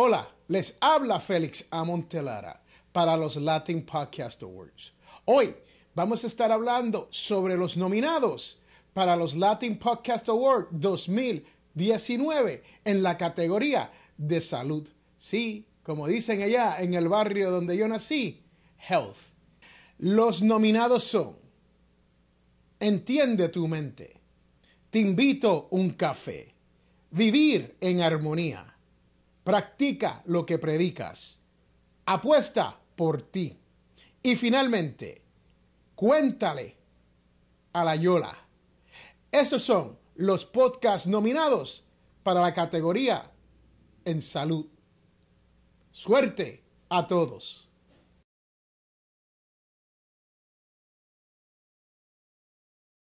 Hola, les habla Félix Amontelara para los Latin Podcast Awards. Hoy vamos a estar hablando sobre los nominados para los Latin Podcast Awards 2019 en la categoría de salud. Sí, como dicen allá en el barrio donde yo nací, health. Los nominados son Entiende tu mente. Te invito un café. Vivir en armonía. Practica lo que predicas. Apuesta por ti. Y finalmente, cuéntale a la Yola. Estos son los podcasts nominados para la categoría en salud. Suerte a todos.